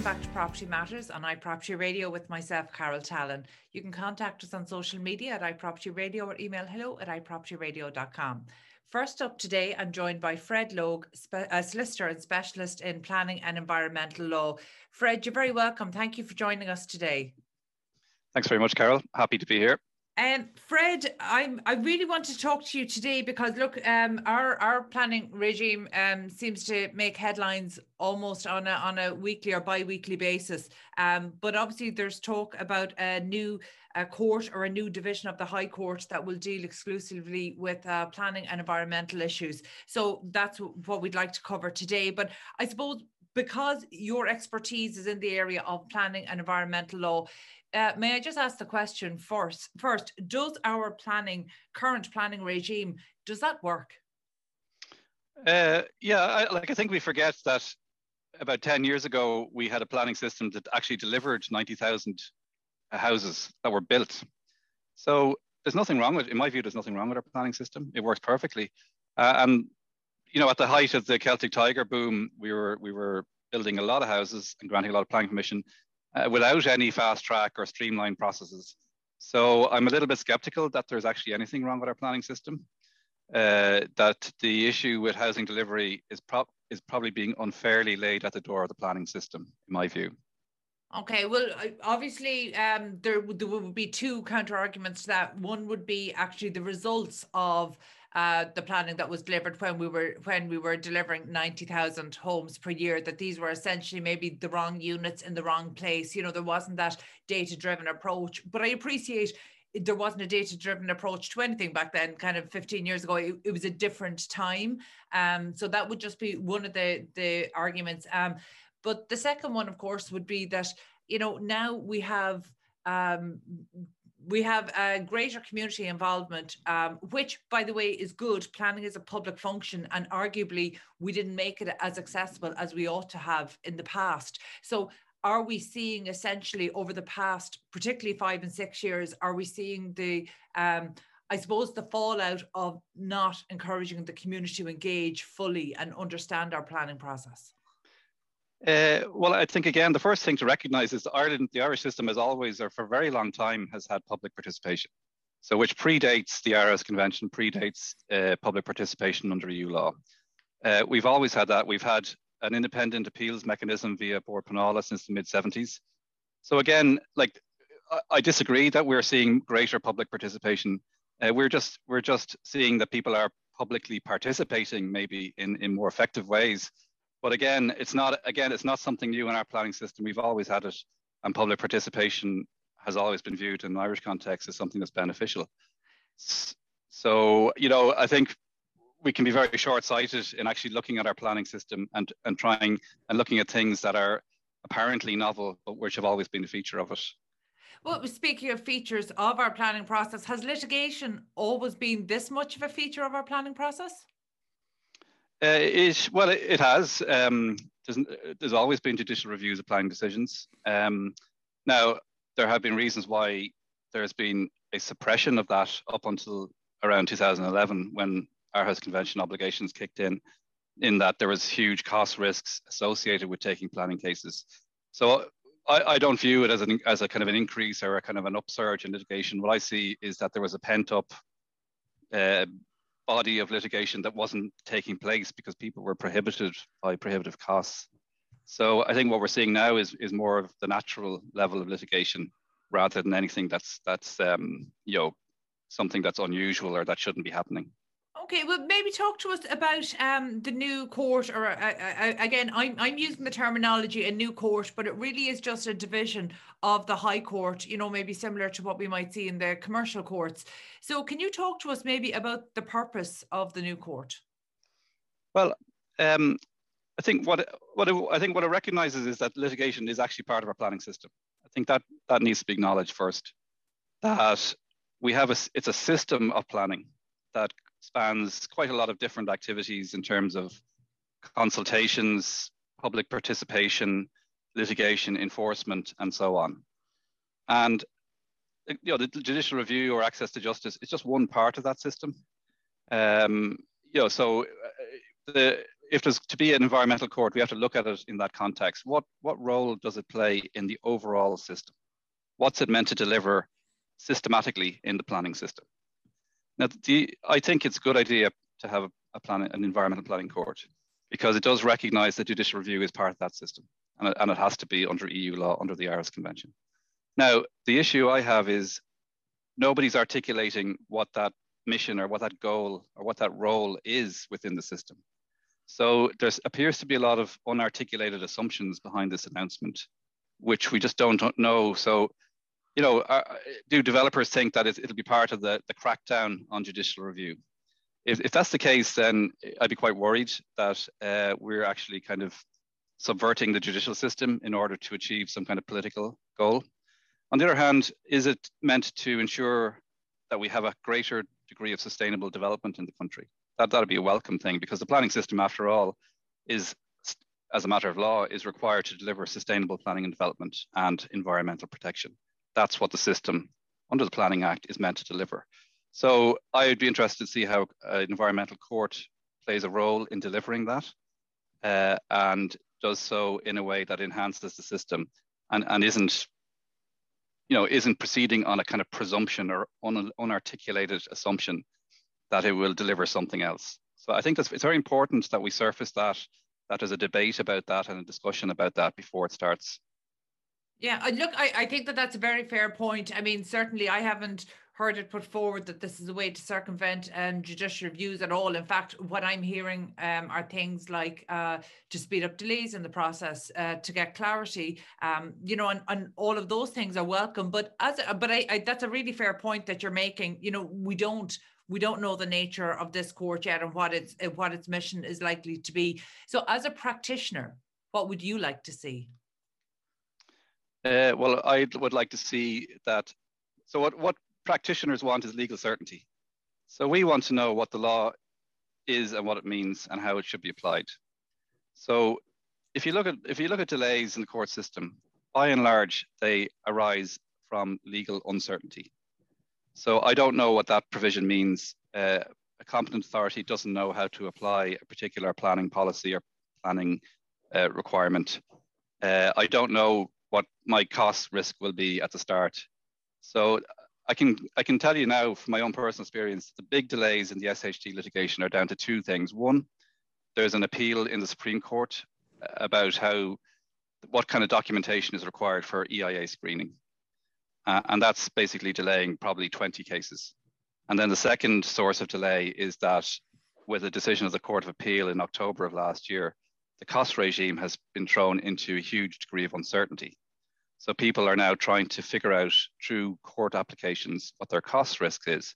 welcome back to Property Matters on iProperty Radio with myself, Carol Tallon. You can contact us on social media at iProperty Radio or email hello at iPropertyRadio.com. First up today, I'm joined by Fred Logue, a uh, solicitor and specialist in planning and environmental law. Fred, you're very welcome. Thank you for joining us today. Thanks very much, Carol. Happy to be here. Um, Fred, I'm, I really want to talk to you today because look, um, our our planning regime um, seems to make headlines almost on a on a weekly or bi-weekly basis. Um, but obviously, there's talk about a new a court or a new division of the High Court that will deal exclusively with uh, planning and environmental issues. So that's what we'd like to cover today. But I suppose because your expertise is in the area of planning and environmental law, uh, may I just ask the question first? First, does our planning, current planning regime, does that work? Uh, yeah, I, like I think we forget that about 10 years ago, we had a planning system that actually delivered 90,000 houses that were built. So there's nothing wrong with, in my view, there's nothing wrong with our planning system. It works perfectly. Uh, and, you know, at the height of the Celtic Tiger boom, we were, we were building a lot of houses and granting a lot of planning permission uh, without any fast track or streamlined processes. So I'm a little bit skeptical that there's actually anything wrong with our planning system. Uh, that the issue with housing delivery is, is probably being unfairly laid at the door of the planning system, in my view. Okay, well, obviously, um, there, there would be two counter arguments to that. One would be actually the results of uh, the planning that was delivered when we were when we were delivering 90,000 homes per year that these were essentially maybe the wrong units in the wrong place. You know there wasn't that data driven approach but i appreciate there wasn't a data driven approach to anything back then kind of 15 years ago. It, it was a different time. Um, so that would just be one of the the arguments. Um, but the second one of course would be that you know now we have um, we have a greater community involvement, um, which, by the way, is good. Planning is a public function, and arguably, we didn't make it as accessible as we ought to have in the past. So, are we seeing essentially over the past, particularly five and six years, are we seeing the um, I suppose the fallout of not encouraging the community to engage fully and understand our planning process? Uh, well, I think again, the first thing to recognise is Ireland, the Irish system has always, or for a very long time, has had public participation. So, which predates the Aarhus Convention, predates uh, public participation under EU law. Uh, we've always had that. We've had an independent appeals mechanism via Pleanála since the mid 70s. So, again, like I, I, disagree that we're seeing greater public participation. Uh, we're just we're just seeing that people are publicly participating, maybe in in more effective ways but again, it's not again, it's not something new in our planning system. We've always had it, and public participation has always been viewed in the Irish context as something that's beneficial. So, you know, I think we can be very short-sighted in actually looking at our planning system and, and trying and looking at things that are apparently novel, but which have always been a feature of it. Well, speaking of features of our planning process, has litigation always been this much of a feature of our planning process? Uh, it, well, it, it has. Um, there's, there's, always been judicial reviews of planning decisions. Um, now, there have been reasons why there's been a suppression of that up until around 2011 when Aarhus Convention obligations kicked in, in that there was huge cost risks associated with taking planning cases. So I, I don't view it as, an, as a kind of an increase or a kind of an upsurge in litigation. What I see is that there was a pent up uh, body of litigation that wasn't taking place because people were prohibited by prohibitive costs. So I think what we're seeing now is is more of the natural level of litigation rather than anything that's that's um, you know something that's unusual or that shouldn't be happening. Okay, well, maybe talk to us about um, the new court, or uh, uh, again, I'm, I'm using the terminology a new court, but it really is just a division of the High Court, you know, maybe similar to what we might see in the commercial courts. So, can you talk to us maybe about the purpose of the new court? Well, um, I think what what it, I think what it recognises is that litigation is actually part of our planning system. I think that that needs to be acknowledged first. That we have a it's a system of planning that spans quite a lot of different activities in terms of consultations, public participation, litigation, enforcement, and so on. And you know, the judicial review or access to justice is just one part of that system. Um, you know, so uh, the if there's to be an environmental court, we have to look at it in that context. What what role does it play in the overall system? What's it meant to deliver systematically in the planning system? Now, the, I think it's a good idea to have a, plan, an environmental planning court because it does recognize that judicial review is part of that system and it, and it has to be under EU law, under the Aarhus Convention. Now, the issue I have is nobody's articulating what that mission or what that goal or what that role is within the system. So there appears to be a lot of unarticulated assumptions behind this announcement, which we just don't know. So, you know, uh, do developers think that it'll be part of the, the crackdown on judicial review? If, if that's the case, then I'd be quite worried that uh, we're actually kind of subverting the judicial system in order to achieve some kind of political goal. On the other hand, is it meant to ensure that we have a greater degree of sustainable development in the country? That that'd be a welcome thing because the planning system, after all, is as a matter of law, is required to deliver sustainable planning and development and environmental protection. That's what the system under the Planning Act is meant to deliver. So I would be interested to see how an environmental court plays a role in delivering that uh, and does so in a way that enhances the system and, and isn't you know, isn't proceeding on a kind of presumption or un, unarticulated assumption that it will deliver something else. So I think that's, it's very important that we surface that, that there's a debate about that and a discussion about that before it starts. Yeah, look, I, I think that that's a very fair point. I mean, certainly I haven't heard it put forward that this is a way to circumvent um, judicial reviews at all. In fact, what I'm hearing um, are things like uh, to speed up delays in the process, uh, to get clarity, um, you know, and, and all of those things are welcome. But as but I, I, that's a really fair point that you're making. You know, we don't we don't know the nature of this court yet and what its what its mission is likely to be. So, as a practitioner, what would you like to see? Uh, well, I would like to see that. So, what what practitioners want is legal certainty. So we want to know what the law is and what it means and how it should be applied. So if you look at if you look at delays in the court system, by and large, they arise from legal uncertainty. So I don't know what that provision means. Uh, a competent authority doesn't know how to apply a particular planning policy or planning uh, requirement. Uh, I don't know what my cost risk will be at the start. So I can I can tell you now from my own personal experience, the big delays in the SHD litigation are down to two things. One, there's an appeal in the Supreme Court about how what kind of documentation is required for EIA screening, uh, and that's basically delaying probably 20 cases. And then the second source of delay is that with a decision of the Court of Appeal in October of last year, the cost regime has been thrown into a huge degree of uncertainty. So people are now trying to figure out through court applications what their cost risk is.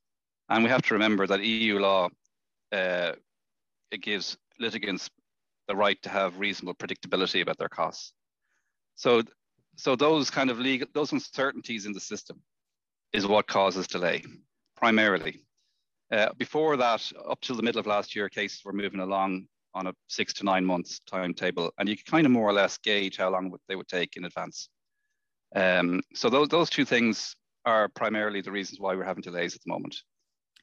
And we have to remember that EU law, uh, it gives litigants the right to have reasonable predictability about their costs. So, so those kind of legal, those uncertainties in the system is what causes delay, primarily. Uh, before that, up till the middle of last year, cases were moving along on a six to nine months timetable, and you could kind of more or less gauge how long they would take in advance. Um, so those those two things are primarily the reasons why we're having delays at the moment.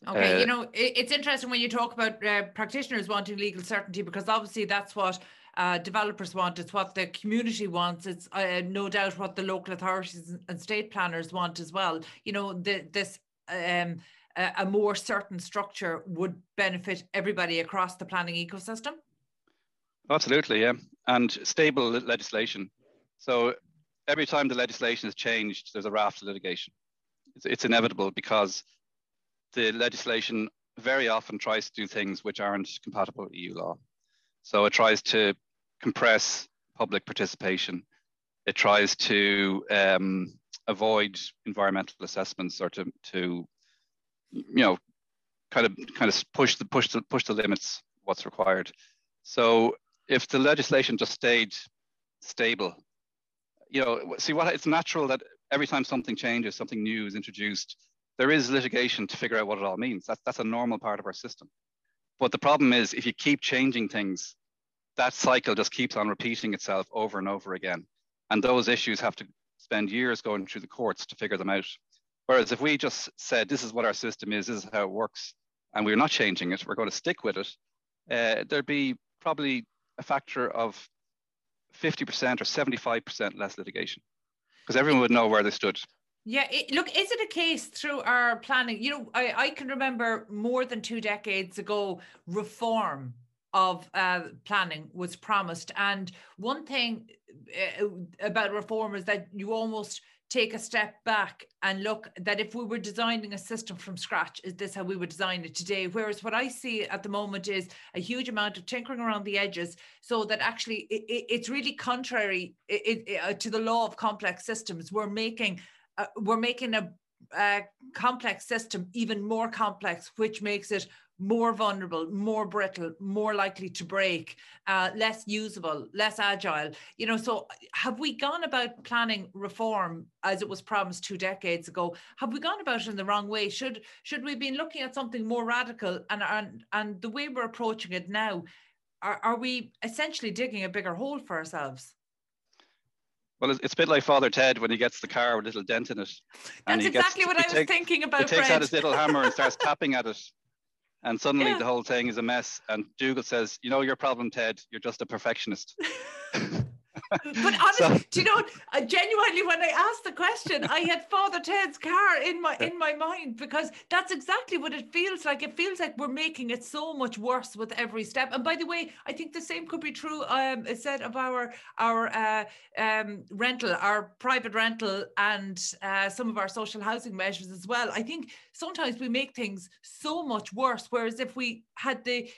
Okay, uh, you know, it, it's interesting when you talk about uh, practitioners wanting legal certainty because obviously that's what uh, developers want. It's what the community wants. It's uh, no doubt what the local authorities and state planners want as well. You know, the, this um, a more certain structure would benefit everybody across the planning ecosystem. Absolutely, yeah, and stable legislation. So every time the legislation is changed, there's a raft of litigation. It's, it's inevitable because the legislation very often tries to do things which aren't compatible with EU law. So it tries to compress public participation. It tries to um, avoid environmental assessments or to, to, you know, kind of kind of push the push the push the limits what's required. So if the legislation just stayed stable you know, see what it's natural that every time something changes, something new is introduced, there is litigation to figure out what it all means. That's that's a normal part of our system. But the problem is if you keep changing things, that cycle just keeps on repeating itself over and over again. And those issues have to spend years going through the courts to figure them out. Whereas if we just said, this is what our system is, this is how it works, and we're not changing it, we're going to stick with it, uh, there'd be probably a factor of 50% or 75% less litigation because everyone would know where they stood. Yeah, it, look, is it a case through our planning? You know, I, I can remember more than two decades ago, reform of uh, planning was promised. And one thing uh, about reform is that you almost take a step back and look that if we were designing a system from scratch, is this how we would design it today? Whereas what I see at the moment is a huge amount of tinkering around the edges, so that actually it, it, it's really contrary it, uh, to the law of complex systems. We're making uh, we're making a, a complex system even more complex, which makes it more vulnerable, more brittle, more likely to break, uh, less usable, less agile. You know, so have we gone about planning reform as it was promised two decades ago? Have we gone about it in the wrong way? Should should we be looking at something more radical? And and and the way we're approaching it now, are, are we essentially digging a bigger hole for ourselves? Well, it's a bit like Father Ted when he gets the car with a little dent in it. That's exactly gets, what I was thinking about. He takes Fred. out his little hammer and starts tapping at it and suddenly yeah. the whole thing is a mess. And Dougal says, "You know your problem, Ted. You're just a perfectionist." but honestly, so, do you know? Uh, genuinely, when I asked the question, I had Father Ted's car in my in my mind because that's exactly what it feels like. It feels like we're making it so much worse with every step. And by the way, I think the same could be true. Um, said of our our uh, um, rental, our private rental, and uh, some of our social housing measures as well. I think sometimes we make things so much worse. Whereas if we had the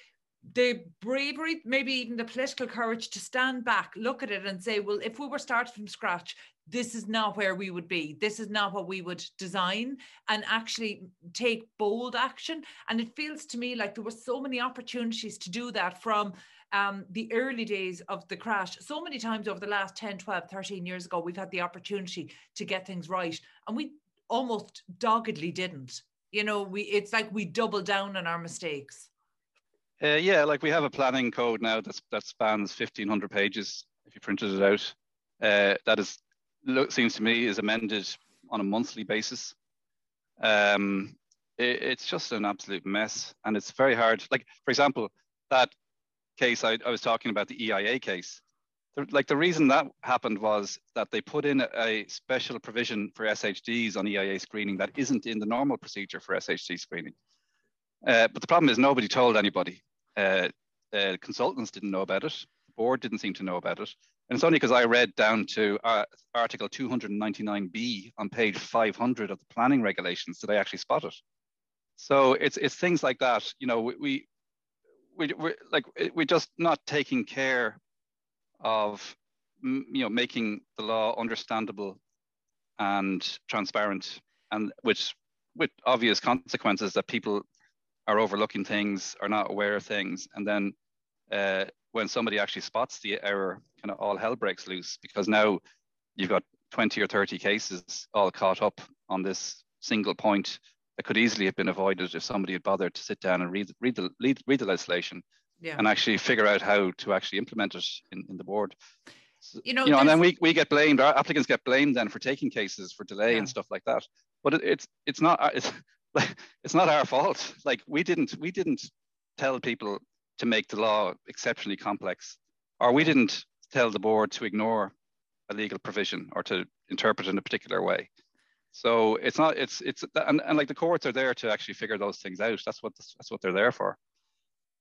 the bravery, maybe even the political courage to stand back, look at it and say, well, if we were started from scratch, this is not where we would be. This is not what we would design and actually take bold action. And it feels to me like there were so many opportunities to do that from um, the early days of the crash. So many times over the last 10, 12, 13 years ago, we've had the opportunity to get things right. And we almost doggedly didn't. You know, we it's like we double down on our mistakes. Uh, yeah, like we have a planning code now that's, that spans 1500 pages if you printed it out. Uh, that is, seems to me, is amended on a monthly basis. Um, it, it's just an absolute mess and it's very hard. Like, for example, that case I, I was talking about, the EIA case, the, like the reason that happened was that they put in a, a special provision for SHDs on EIA screening that isn't in the normal procedure for SHD screening. Uh, but the problem is nobody told anybody. Uh, uh, consultants didn't know about it. The board didn't seem to know about it. And it's only because I read down to uh, Article 299B on page 500 of the planning regulations that I actually spot it. So it's it's things like that. You know, we we, we we're like we're just not taking care of you know making the law understandable and transparent, and which with obvious consequences that people are overlooking things, are not aware of things, and then uh, when somebody actually spots the error, kind of all hell breaks loose because now you've got 20 or 30 cases all caught up on this single point that could easily have been avoided if somebody had bothered to sit down and read read the read, read the legislation yeah. and actually figure out how to actually implement it in, in the board. you know, you know and then we, we get blamed. Our applicants get blamed then for taking cases for delay yeah. and stuff like that. But it, it's it's not it's it's not our fault. Like we didn't we didn't tell people to make the law exceptionally complex, or we didn't tell the board to ignore a legal provision or to interpret in a particular way. So it's not it's it's and, and like the courts are there to actually figure those things out. That's what that's what they're there for.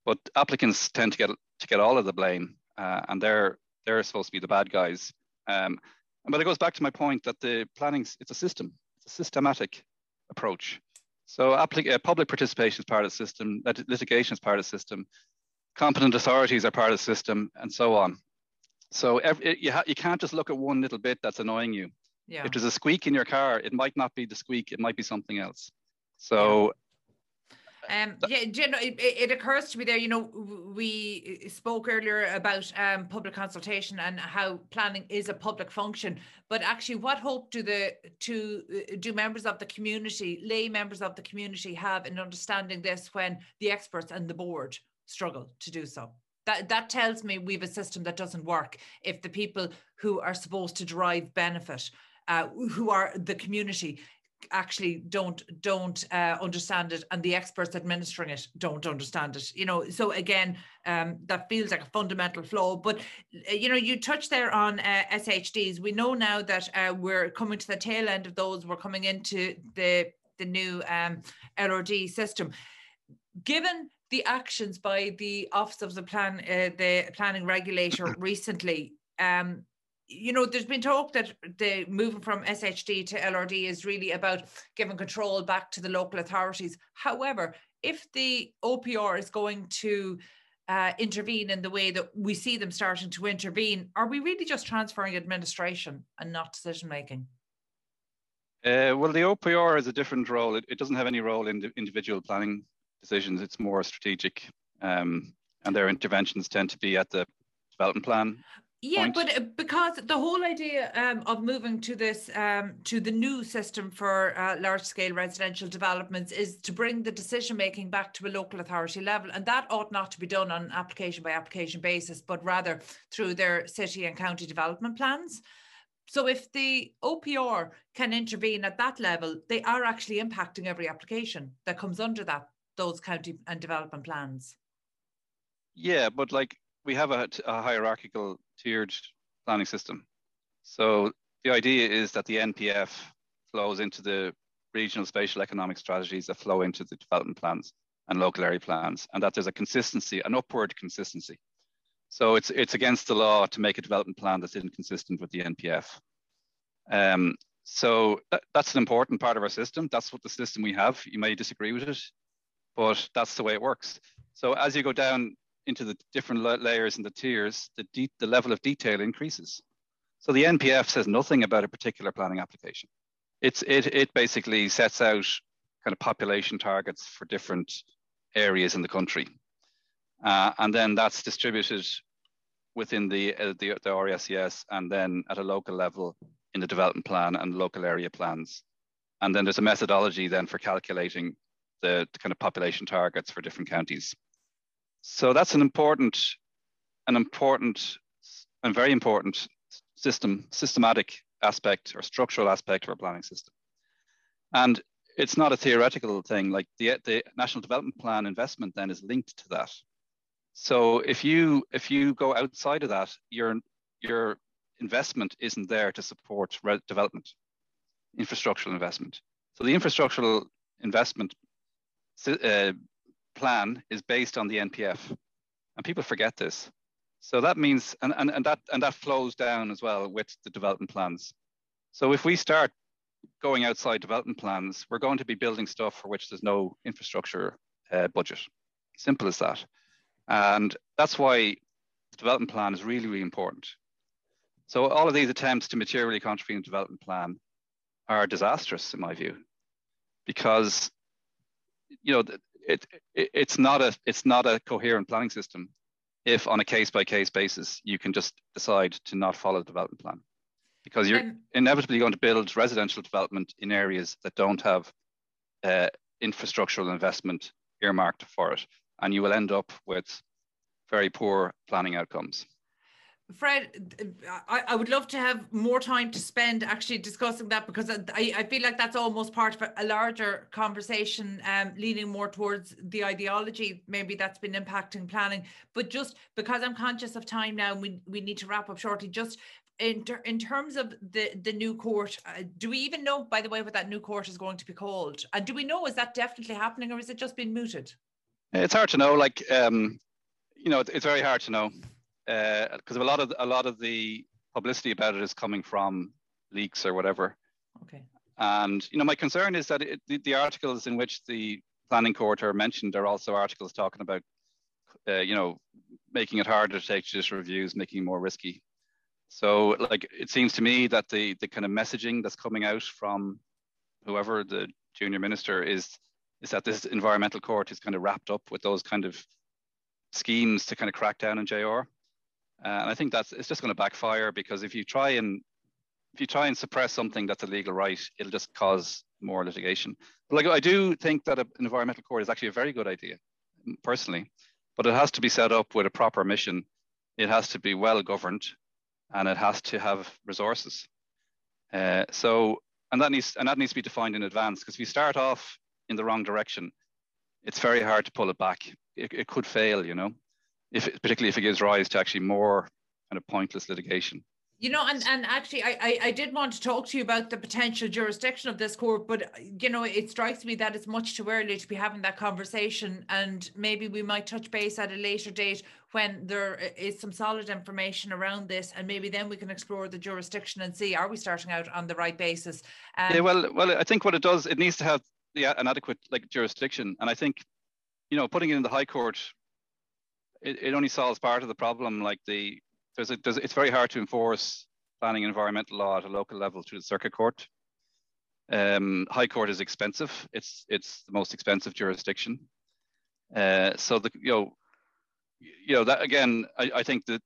But applicants tend to get to get all of the blame, uh, and they're they're supposed to be the bad guys. Um, but it goes back to my point that the planning it's a system, it's a systematic approach. So uh, public participation is part of the system, lit litigation is part of the system, competent authorities are part of the system, and so on. So every, you, you can't just look at one little bit that's annoying you. Yeah. If there's a squeak in your car, it might not be the squeak, it might be something else. So um, yeah, you know, it, it, occurs to me there, you know, we spoke earlier about um, public consultation and how planning is a public function, but actually what hope do the, to, uh, do members of the community, lay members of the community have in understanding this when the experts and the board struggle to do so? That, that tells me we have a system that doesn't work if the people who are supposed to derive benefit, uh, who are the community, actually don't don't uh, understand it and the experts administering it don't understand it you know? So again um, that feels like a fundamental flaw but uh, you know you touched there on uh, shds we know now that uh, we're coming to the tail end of those. We're coming into the the new um, lrd system. Given the actions by the office of the plan uh, the planning regulator recently um, you know, there's been talk that the moving from SHD to LRD is really about giving control back to the local authorities. However, if the OPR is going to uh, intervene in the way that we see them starting to intervene, are we really just transferring administration and not decision making? Uh, well, the OPR is a different role. It, it, doesn't have any role in individual planning decisions. It's more strategic, um, and their interventions tend to be at the development plan yeah, point. but uh, because the whole idea um, of moving to this um, to the new system for uh, large scale residential developments is to bring the decision making back to a local authority level, and that ought not to be done on application by application basis, but rather through their city and county development plans. So if the OPR can intervene at that level, they are actually impacting every application that comes under that those county and development plans. Yeah, but like we have a, a hierarchical tiered planning system. So the idea is that the NPF flows into the regional spatial economic strategies that flow into the development plans and local area plans, and that there's a consistency, an upward consistency. So it's it's against the law to make a development plan that's inconsistent with the NPF. Um, so that, that's an important part of our system. That's what the system we have. You may disagree with it, but that's the way it works. So as you go down into the different layers and the tiers, the, the level of detail increases. So the NPF says nothing about a particular planning application. It's, it, it basically sets out kind of population targets for different areas in the country. Uh, and then that's distributed within the, uh, the, the RESES and then at a local level in the development plan and local area plans. And then there's a methodology then for calculating the, the kind of population targets for different counties. So that's an important, an important and very important system, systematic aspect or structural aspect of our planning system. And it's not a theoretical thing, like the, the National Development Plan investment then is linked to that. So if you if you go outside of that, your your investment isn't there to support development, infrastructural investment. So the infrastructural investment uh, plan is based on the NPF. And people forget this. So that means, and, and, and, that, and that flows down as well with the development plans. So if we start going outside development plans, we're going to be building stuff for which there's no infrastructure uh, budget. Simple as that. And that's why the development plan is really, really important. So all of these attempts to materially contribute in development plan are disastrous in my view, because you know it, it, it's not a it's not a coherent planning system. If on a case by case basis you can just decide to not follow the development plan. Because you're um, inevitably going to build residential development in areas that don't have uh, infrastructural investment earmarked for it. And you will end up with very poor planning outcomes Fred, I, I would love to have more time to spend actually discussing that because I, I feel like that's almost part of a larger conversation, um, leaning more towards the ideology. Maybe that's been impacting planning. But just because I'm conscious of time now, we, we need to wrap up shortly. Just in, ter- in terms of the, the new court, uh, do we even know, by the way, what that new court is going to be called? And do we know, is that definitely happening or is it just been mooted? It's hard to know. Like, um, you know, it's very hard to know because uh, a lot of a lot of the publicity about it is coming from leaks or whatever. Okay. And you know, my concern is that it, the, the, articles in which the planning court are mentioned are also articles talking about, uh, you know, making it harder to take judicial reviews, making it more risky. So, like, it seems to me that the the kind of messaging that's coming out from whoever the junior minister is is that this environmental court is kind of wrapped up with those kind of schemes to kind of crack down on JR. And I think that's it's just going to backfire because if you try and if you try and suppress something that's a legal right, it'll just cause more litigation. But like I do think that an environmental court is actually a very good idea, personally, but it has to be set up with a proper mission. It has to be well governed, and it has to have resources. Uh, so and that needs and that needs to be defined in advance because if you start off in the wrong direction, it's very hard to pull it back. It, it could fail, you know, if particularly if it gives rise to actually more kind of pointless litigation. You know, and, and actually, I, I, I did want to talk to you about the potential jurisdiction of this court, but you know, it strikes me that it's much too early to be having that conversation, and maybe we might touch base at a later date when there is some solid information around this, and maybe then we can explore the jurisdiction and see are we starting out on the right basis. Um, yeah, well, well, I think what it does, it needs to have the, an adequate like jurisdiction, and I think, you know, putting it in the High Court, it, it only solves part of the problem. Like the there's a, there's, it's very hard to enforce planning environmental law at a local level through the circuit court. Um, High Court is expensive. It's it's the most expensive jurisdiction. Uh, so the you know you know that again, I, I think that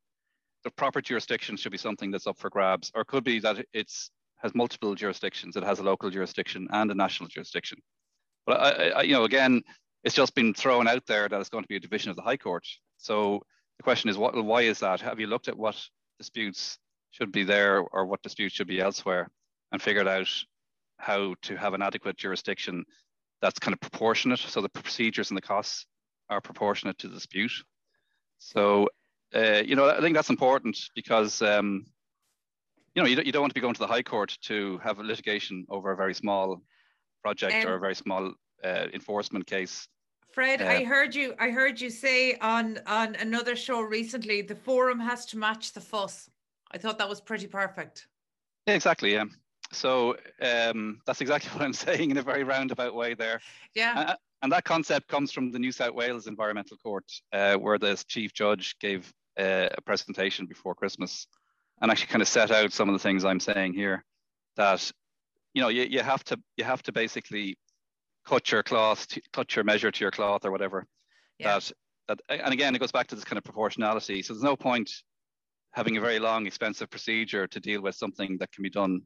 the proper jurisdiction should be something that's up for grabs, or could be that it's has multiple jurisdictions. It has a local jurisdiction and a national jurisdiction. But I, I, you know, again, it's just been thrown out there that it's going to be a division of the High Court. So the question is, what, why is that? Have you looked at what disputes should be there or what disputes should be elsewhere and figured out how to have an adequate jurisdiction that's kind of proportionate so the procedures and the costs are proportionate to the dispute. So, uh, you know, I think that's important because, um, you know, you don't, you don't want to be going to the High Court to have a litigation over a very small project um, or a very small uh, enforcement case Fred, uh, I heard you. I heard you say on on another show recently, the forum has to match the fuss. I thought that was pretty perfect. Yeah, exactly. Yeah. So um, that's exactly what I'm saying in a very roundabout way there. Yeah. Uh, and that concept comes from the New South Wales Environmental Court, uh, where the chief judge gave uh, a presentation before Christmas, and actually kind of set out some of the things I'm saying here. That you know you, you have to you have to basically cut your cloth, cut your measure to your cloth or whatever. Yeah. That that and again it goes back to this kind of proportionality. So there's no point having a very long, expensive procedure to deal with something that can be done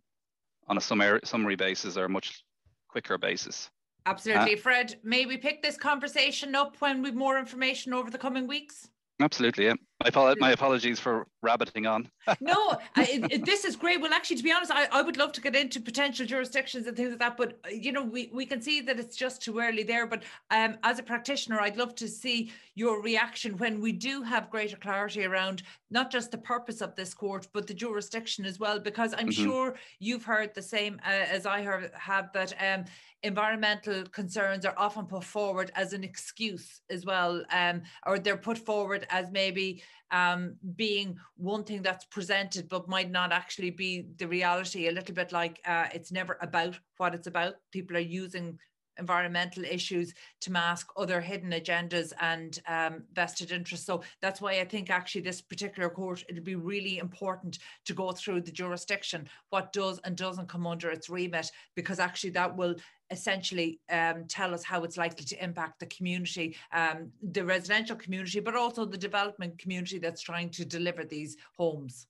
on a summary, summary basis or a much quicker basis. Absolutely. Uh, Fred, may we pick this conversation up when we've more information over the coming weeks? Absolutely, yeah. My, my apologies for rabbiting on. no, I, it, this is great. Well, actually, to be honest, I, I would love to get into potential jurisdictions and things like that, but you know, we, we can see that it's just too early there. But um, as a practitioner, I'd love to see your reaction when we do have greater clarity around not just the purpose of this court, but the jurisdiction as well, because I'm mm-hmm. sure you've heard the same uh, as I heard, have that um, environmental concerns are often put forward as an excuse as well, um, or they're put forward as maybe um, being one thing that's presented but might not actually be the reality. A little bit like uh, it's never about what it's about. People are using environmental issues to mask other hidden agendas and um, vested interests. So that's why I think actually this particular court, it'll be really important to go through the jurisdiction, what does and doesn't come under its remit, because actually that will essentially um, tell us how it's likely to impact the community, um, the residential community, but also the development community that's trying to deliver these homes.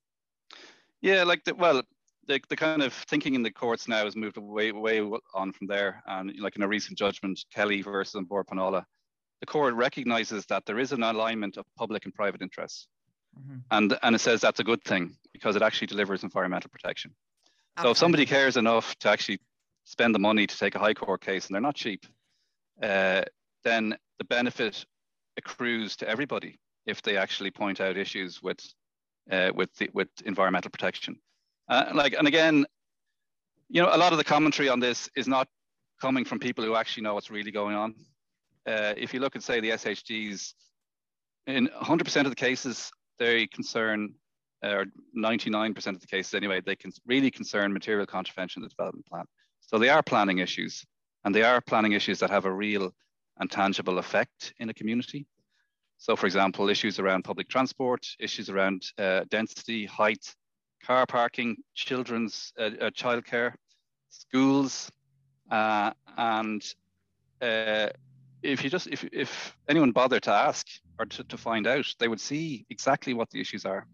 Yeah, like the, well, the, the kind of thinking in the courts now has moved way way on from there. And like in a recent judgment, Kelly versus An Bord Pleanála, the court recognizes that there is an alignment of public and private interests. Mm-hmm. And, and it says that's a good thing because it actually delivers environmental protection. Absolutely. So if somebody cares enough to actually spend the money to take a high court case, and they're not cheap, uh, then the benefit accrues to everybody if they actually point out issues with uh, with the, with environmental protection. Uh, like, and again, you know, a lot of the commentary on this is not coming from people who actually know what's really going on. Uh, if you look at, say, the SHDs, in 100% of the cases, they concern, or 99% of the cases anyway, they can really concern material contravention of the development plan. So they are planning issues, and they are planning issues that have a real and tangible effect in a community. So, for example, issues around public transport, issues around uh, density, height, car parking, children's uh, uh, childcare, schools, uh, and uh, if you just if if anyone bothered to ask or to, to find out, they would see exactly what the issues are,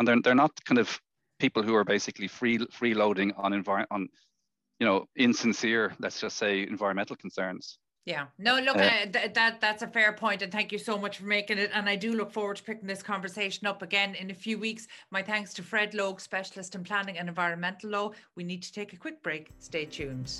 and they're they're not kind of people who are basically free freeloading on environment on you know insincere let's just say environmental concerns. Yeah, no, look, uh, th- that that's a fair point, and thank you so much for making it. And I do look forward to picking this conversation up again in a few weeks. My thanks to Fred Logue, specialist in planning and environmental law. We need to take a quick break. Stay tuned.